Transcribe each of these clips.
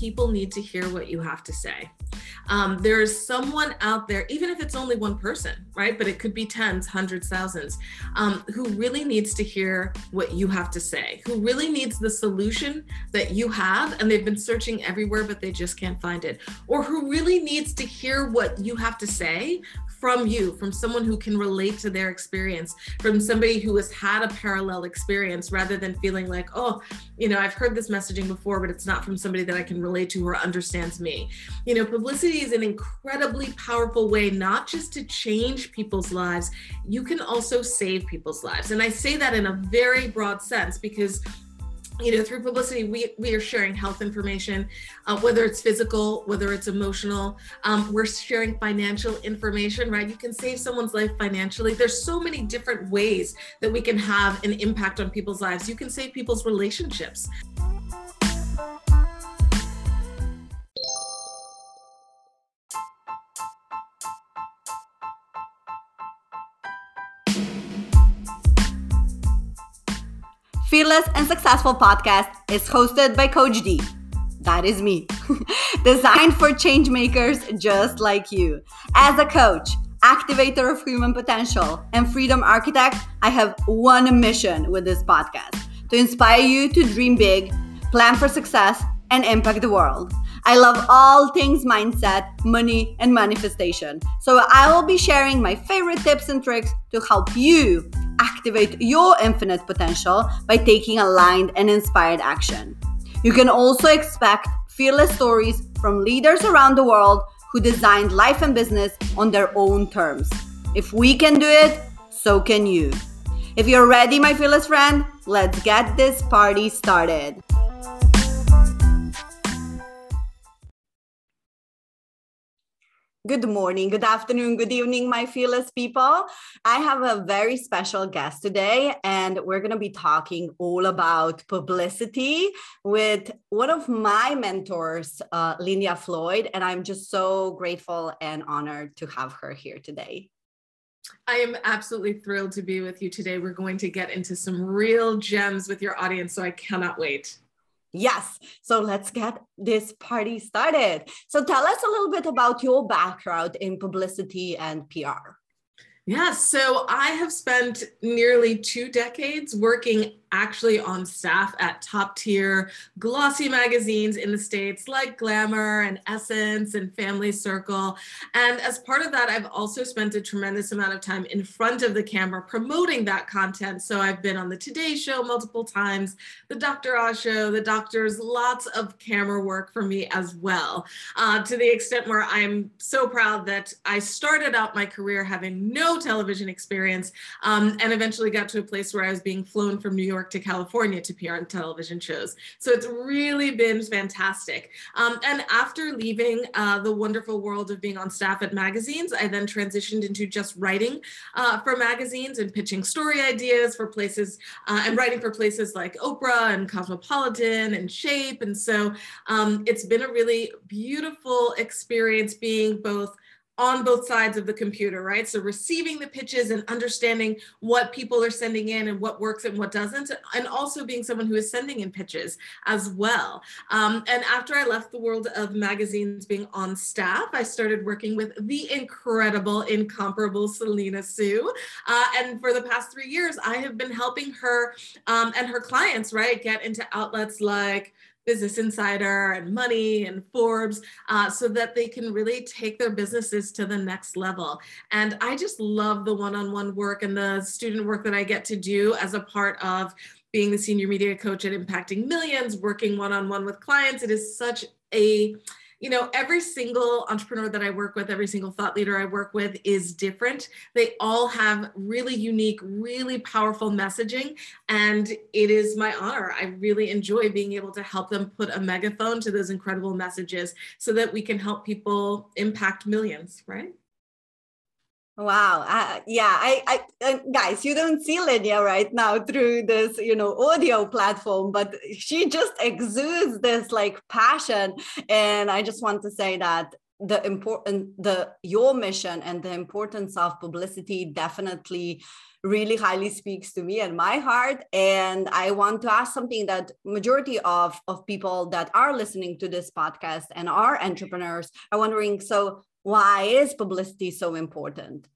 people need to hear what you have to say. Um, there's someone out there, even if it's only one person, right? But it could be tens, hundreds, thousands, um, who really needs to hear what you have to say, who really needs the solution that you have, and they've been searching everywhere, but they just can't find it, or who really needs to hear what you have to say from you, from someone who can relate to their experience, from somebody who has had a parallel experience rather than feeling like, oh, you know, I've heard this messaging before, but it's not from somebody that I can relate to or understands me. You know, publicity is an incredibly powerful way, not just to change people's lives, you can also save people's lives. And I say that in a very broad sense because you know through publicity we, we are sharing health information uh, whether it's physical whether it's emotional. Um, we're sharing financial information right? You can save someone's life financially. There's so many different ways that we can have an impact on people's lives. You can save people's relationships Fearless and Successful podcast is hosted by Coach D. That is me. Designed for change makers just like you. As a coach, activator of human potential, and freedom architect, I have one mission with this podcast to inspire you to dream big, plan for success, and impact the world. I love all things mindset, money, and manifestation. So I will be sharing my favorite tips and tricks to help you activate your infinite potential by taking aligned and inspired action. You can also expect fearless stories from leaders around the world who designed life and business on their own terms. If we can do it, so can you. If you're ready, my fearless friend, let's get this party started. Good morning, good afternoon, good evening, my fearless people. I have a very special guest today, and we're going to be talking all about publicity with one of my mentors, uh, Lynya Floyd. And I'm just so grateful and honored to have her here today. I am absolutely thrilled to be with you today. We're going to get into some real gems with your audience, so I cannot wait. Yes. So let's get this party started. So tell us a little bit about your background in publicity and PR. Yes. So I have spent nearly two decades working actually on staff at top tier glossy magazines in the States like Glamour and Essence and Family Circle. And as part of that, I've also spent a tremendous amount of time in front of the camera promoting that content. So I've been on the Today Show multiple times, the Dr. Oz Show, the doctors, lots of camera work for me as well, uh, to the extent where I'm so proud that I started out my career having no television experience um, and eventually got to a place where I was being flown from New York to California to appear on television shows. So it's really been fantastic. Um, and after leaving uh, the wonderful world of being on staff at magazines, I then transitioned into just writing uh, for magazines and pitching story ideas for places uh, and writing for places like Oprah and Cosmopolitan and Shape. And so um, it's been a really beautiful experience being both on both sides of the computer, right? So receiving the pitches and understanding what people are sending in and what works and what doesn't, and also being someone who is sending in pitches as well. Um, and after I left the world of magazines being on staff, I started working with the incredible, incomparable Selena Soo. Uh, and for the past three years, I have been helping her um, and her clients, right, get into outlets like Business Insider and Money and Forbes uh, so that they can really take their businesses to the next level. And I just love the one on one work and the student work that I get to do as a part of being the senior media coach at Impacting Millions, working one on one with clients. It is such a you know, every single entrepreneur that I work with, every single thought leader I work with is different. They all have really unique, really powerful messaging. And it is my honor. I really enjoy being able to help them put a megaphone to those incredible messages so that we can help people impact millions, right? Wow. Uh, yeah. I, I, uh, guys, you don't see Lynya right now through this, you know, audio platform, but she just exudes this like passion. And I just want to say that the important the your mission and the importance of publicity definitely really highly speaks to me and my heart and i want to ask something that majority of of people that are listening to this podcast and are entrepreneurs are wondering so why is publicity so important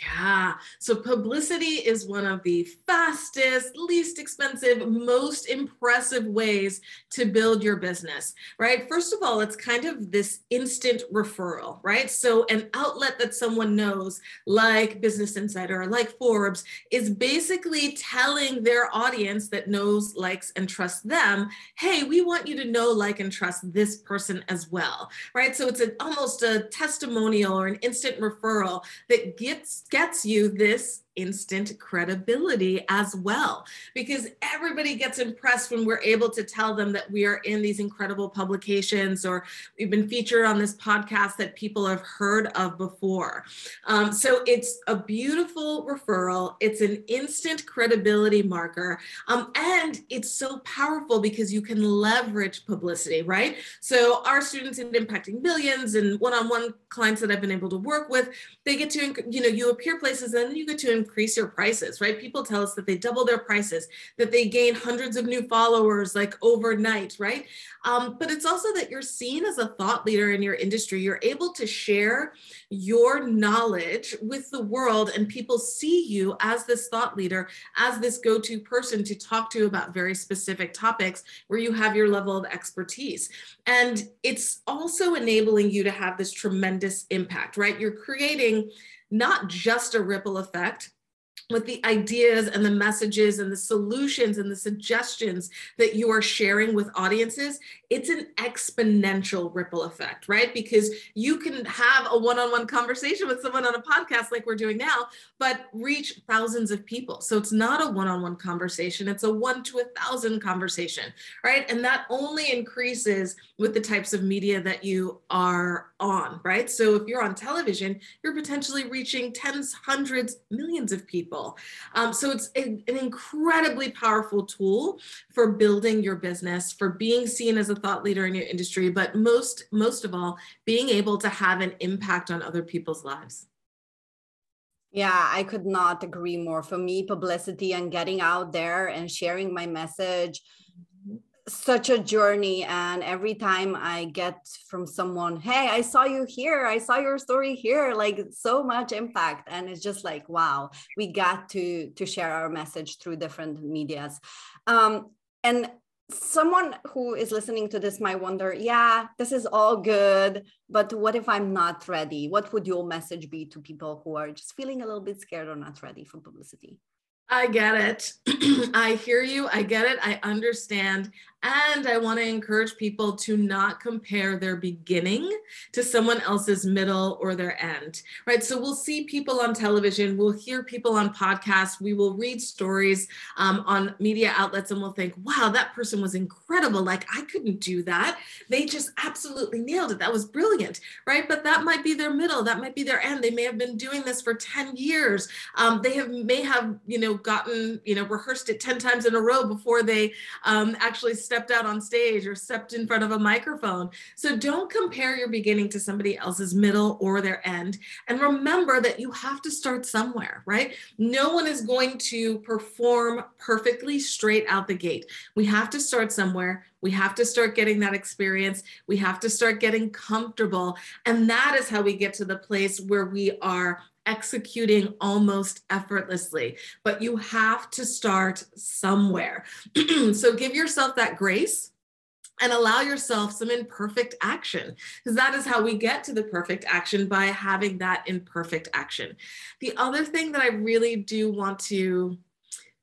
yeah. So publicity is one of the fastest, least expensive, most impressive ways to build your business, right? First of all, it's kind of this instant referral, right? So an outlet that someone knows, like Business Insider, or like Forbes, is basically telling their audience that knows, likes, and trusts them, hey, we want you to know, like, and trust this person as well, right? So it's an, almost a testimonial or an instant referral that gets gets you this instant credibility as well. Because everybody gets impressed when we're able to tell them that we are in these incredible publications or we've been featured on this podcast that people have heard of before. Um, so it's a beautiful referral. It's an instant credibility marker. Um, and it's so powerful because you can leverage publicity right? So our students in impacting millions and one-on-one clients that i've been able to work with they get to you know you appear places and then you get to increase your prices, right? People tell us that they double their prices, that they gain hundreds of new followers like overnight, right? Um, but it's also that you're seen as a thought leader in your industry. You're able to share your knowledge with the world, and people see you as this thought leader, as this go to person to talk to about very specific topics where you have your level of expertise. And it's also enabling you to have this tremendous impact, right? You're creating not just a ripple effect, with the ideas and the messages and the solutions and the suggestions that you are sharing with audiences, it's an exponential ripple effect, right? Because you can have a one on one conversation with someone on a podcast like we're doing now, but reach thousands of people. So it's not a one on one conversation, it's a one to a thousand conversation, right? And that only increases with the types of media that you are on, right? So if you're on television, you're potentially reaching tens, hundreds, millions of Um, so it's a, an incredibly powerful tool for building your business, for being seen as a thought leader in your industry, but most most of all, being able to have an impact on other people's lives. Yeah, I could not agree more. For me, publicity and getting out there and sharing my message such a journey and every time i get from someone hey i saw you here i saw your story here like so much impact and it's just like wow we got to to share our message through different medias um and someone who is listening to this might wonder yeah this is all good but what if i'm not ready what would your message be to people who are just feeling a little bit scared or not ready for publicity I get it. I hear you. I get it. I understand. And I want to encourage people to not compare their beginning to someone else's middle or their end, right? So we'll see people on television, we'll hear people on podcasts, we will read stories um, on media outlets, and we'll think, wow, that person was incredible. Like, I couldn't do that. They just absolutely nailed it. That was brilliant, right? But that might be their middle, that might be their end. They may have been doing this for 10 years. Um, they have may have, you know, gotten, you know, rehearsed it 10 times in a row before they um, actually stepped out on stage or stepped in front of a microphone. So don't compare your beginning to somebody else's middle or their end. And remember that you have to start somewhere, right? No one is going to perform perfectly straight out the gate. We have to start somewhere. We have to start getting that experience. We have to start getting comfortable. And that is how we get to the place where we are executing almost effortlessly, but you have to start somewhere. so give yourself that grace and allow yourself some imperfect action because that is how we get to the perfect action by having that imperfect action. The other thing that I really do want to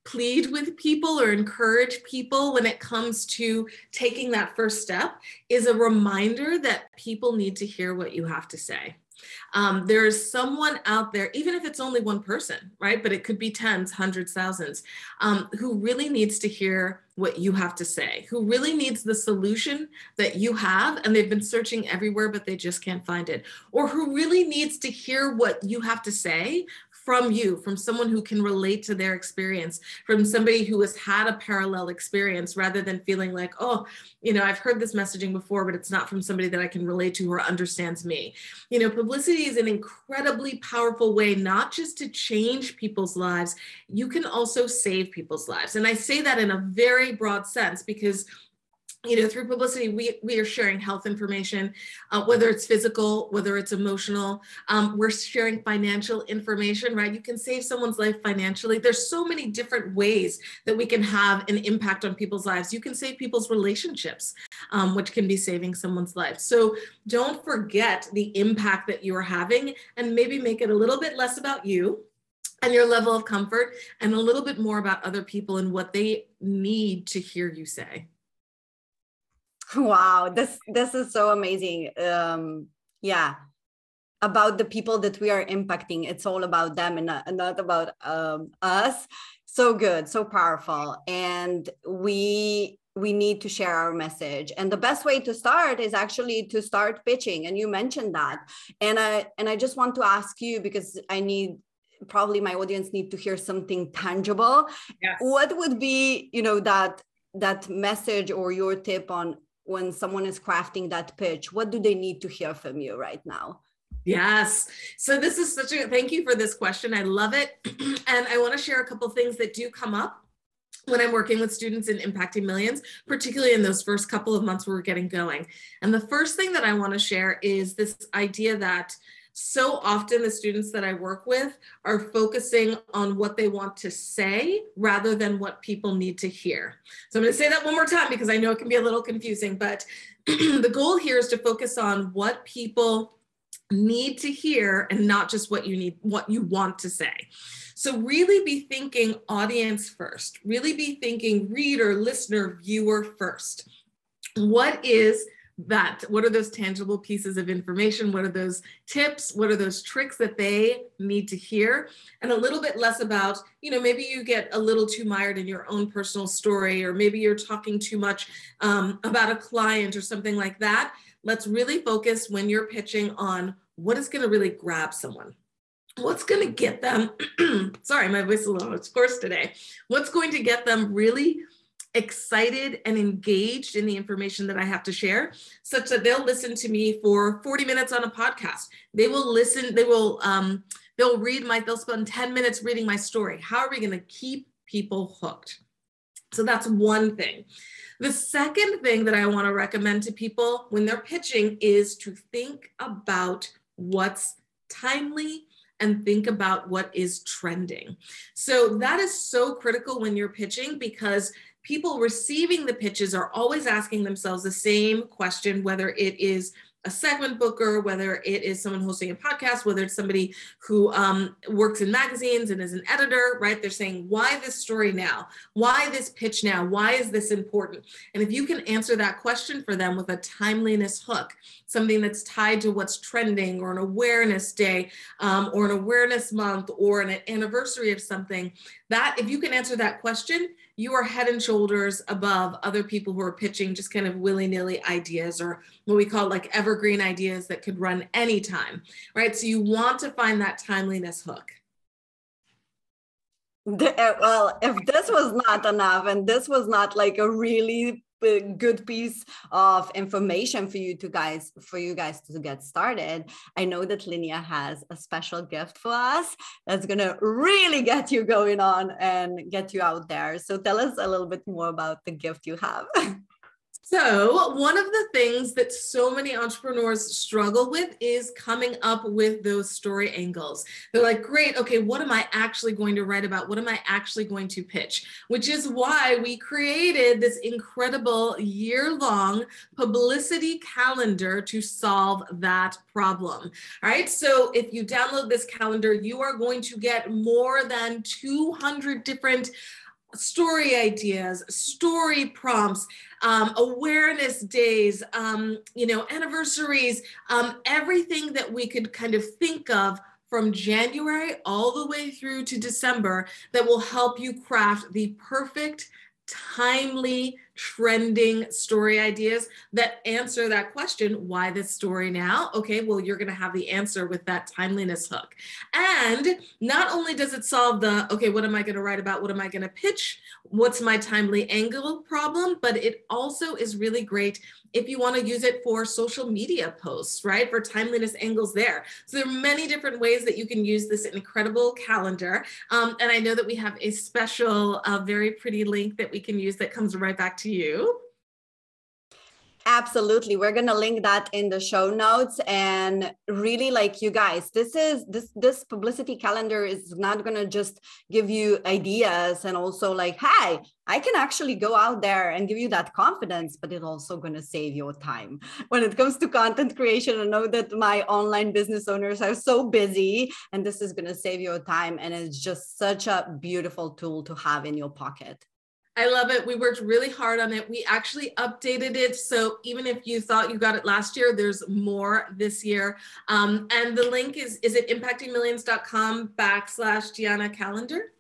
plead with people or encourage people when it comes to taking that first step is a reminder that people need to hear what you have to say. Um, there's someone out there, even if it's only one person, right? But it could be tens, hundreds, thousands, um, who really needs to hear what you have to say, who really needs the solution that you have, and they've been searching everywhere, but they just can't find it, or who really needs to hear what you have to say from you, from someone who can relate to their experience, from somebody who has had a parallel experience rather than feeling like, oh, you know, I've heard this messaging before, but it's not from somebody that I can relate to or understands me. You know, publicity is an incredibly powerful way, not just to change people's lives, you can also save people's lives. And I say that in a very broad sense because you know through publicity we we are sharing health information uh, whether it's physical whether it's emotional um, we're sharing financial information right? You can save someone's life financially. There's so many different ways that we can have an impact on people's lives. You can save people's relationships um, which can be saving someone's life. So don't forget the impact that you're having and maybe make it a little bit less about you and your level of comfort and a little bit more about other people and what they need to hear you say wow this this is so amazing. Um yeah. About the people that we are impacting it's all about them and not, not about um, us. So good so powerful. And we we need to share our message. And the best way to start is actually to start pitching. And you mentioned that. And i and i just want to ask you because i need probably my audience need to hear something tangible. Yes. what would be you know that that message or your tip on when someone is crafting that pitch what do they need to hear from you right now Yes. So this is such a thank you for this question. I love it. and I want to share a couple things that do come up when I'm working with students in impacting millions, particularly in those first couple of months where we're getting going. And the first thing that I want to share is this idea that so often the students that I work with are focusing on what they want to say rather than what people need to hear. So I'm going to say that one more time because I know it can be a little confusing, but the goal here is to focus on what people need to hear and not just what you need what you want to say. So really be thinking audience first. Really be thinking reader, listener, viewer first. What is that what are those tangible pieces of information? What are those tips? What are those tricks that they need to hear? And a little bit less about you know maybe you get a little too mired in your own personal story or maybe you're talking too much um, about a client or something like that. Let's really focus when you're pitching on what is going to really grab someone. What's going to get them sorry my voice is a little hoarse today. What's going to get them really excited and engaged in the information that I have to share, such that they'll listen to me for 40 minutes on a podcast. They will listen, they will, um, they'll read my, they'll spend 10 minutes reading my story. How are we going to keep people hooked? So that's one thing. The second thing that I want to recommend to people when they're pitching is to think about what's timely and think about what is trending. So that is so critical when you're pitching because people receiving the pitches are always asking themselves the same question, whether it is a segment booker, whether it is someone hosting a podcast, whether it's somebody who um, works in magazines and is an editor, right? They're saying, why this story now? Why this pitch now? Why is this important? And if you can answer that question for them with a timeliness hook, something that's tied to what's trending or an awareness day um, or an awareness month or an anniversary of something, that if you can answer that question, you are head and shoulders above other people who are pitching just kind of willy-nilly ideas or what we call like evergreen ideas that could run anytime, right? So you want to find that timeliness hook. Uh, well, if this was not enough and this was not like a really good piece of information for you to guys for you guys to get started. I know that Lynya has a special gift for us that's to really get you going on and get you out there. So tell us a little bit more about the gift you have So, one of the things that so many entrepreneurs struggle with is coming up with those story angles. They're like, great, okay, what am I actually going to write about? What am I actually going to pitch? Which is why we created this incredible year long publicity calendar to solve that problem. All right. So, if you download this calendar, you are going to get more than 200 different story ideas, story prompts, um, awareness days, um, you know, anniversaries, um, everything that we could kind of think of from January all the way through to December that will help you craft the perfect, timely, trending story ideas that answer that question why this story now? Okay, well, you're going to have the answer with that timeliness hook. And not only does it solve the, okay, what am I going to write about? What am I going to pitch? What's my timely angle problem? But it also is really great if you want to use it for social media posts, right? For timeliness angles there. So there are many different ways that you can use this incredible calendar. Um, and I know that we have a special, uh, very pretty link that we can use that comes right back to you. Absolutely. We're going to link that in the show notes and really like you guys, this is this this publicity calendar is not going to just give you ideas and also like, "Hey, I can actually go out there and give you that confidence, but it's also going to save your time. When it comes to content creation, I know that my online business owners are so busy and this is going to save your time and it's just such a beautiful tool to have in your pocket. I love it. We worked really hard on it. We actually updated it. So even if you thought you got it last year, there's more this year. Um, and the link is, is it impactingmillions.com backslash Gianna calendar?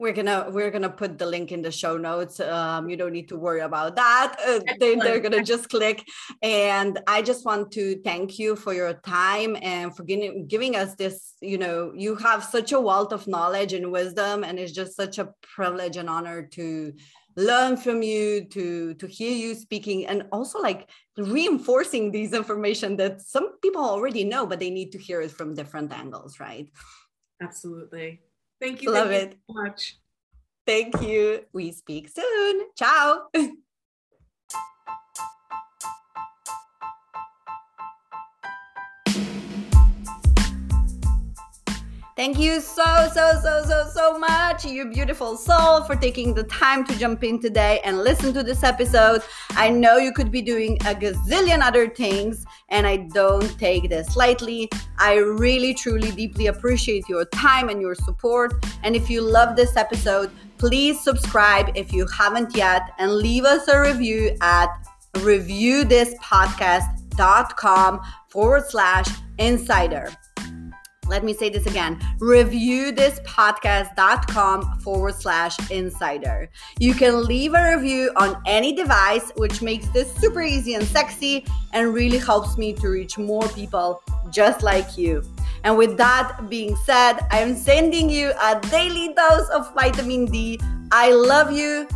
We're gonna we're gonna put the link in the show notes. Um, you don't need to worry about that. Uh, they, they're gonna just click. And i just want to thank you for your time and for giving, giving us this you know you have such a wealth of knowledge and wisdom and it's just such a privilege and honor to learn from you to to hear you speaking and also like reinforcing these information that some people already know but they need to hear it from different angles right? Absolutely Thank you. Love thank it. You so much. Thank you. We speak soon. Ciao. Thank you so, so, so, so, so much, you beautiful soul, for taking the time to jump in today and listen to this episode. I know you could be doing a gazillion other things, and I don't take this lightly. I really, truly, deeply appreciate your time and your support. And if you love this episode, please subscribe if you haven't yet and leave us a review at reviewthispodcast.com forward slash insider. Let me say this again reviewthispodcast.com forward slash insider. You can leave a review on any device, which makes this super easy and sexy and really helps me to reach more people just like you. And with that being said, I am sending you a daily dose of vitamin D. I love you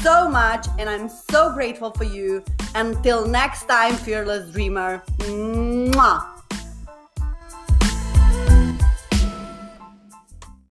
so much and I'm so grateful for you. Until next time, fearless dreamer. Mwah.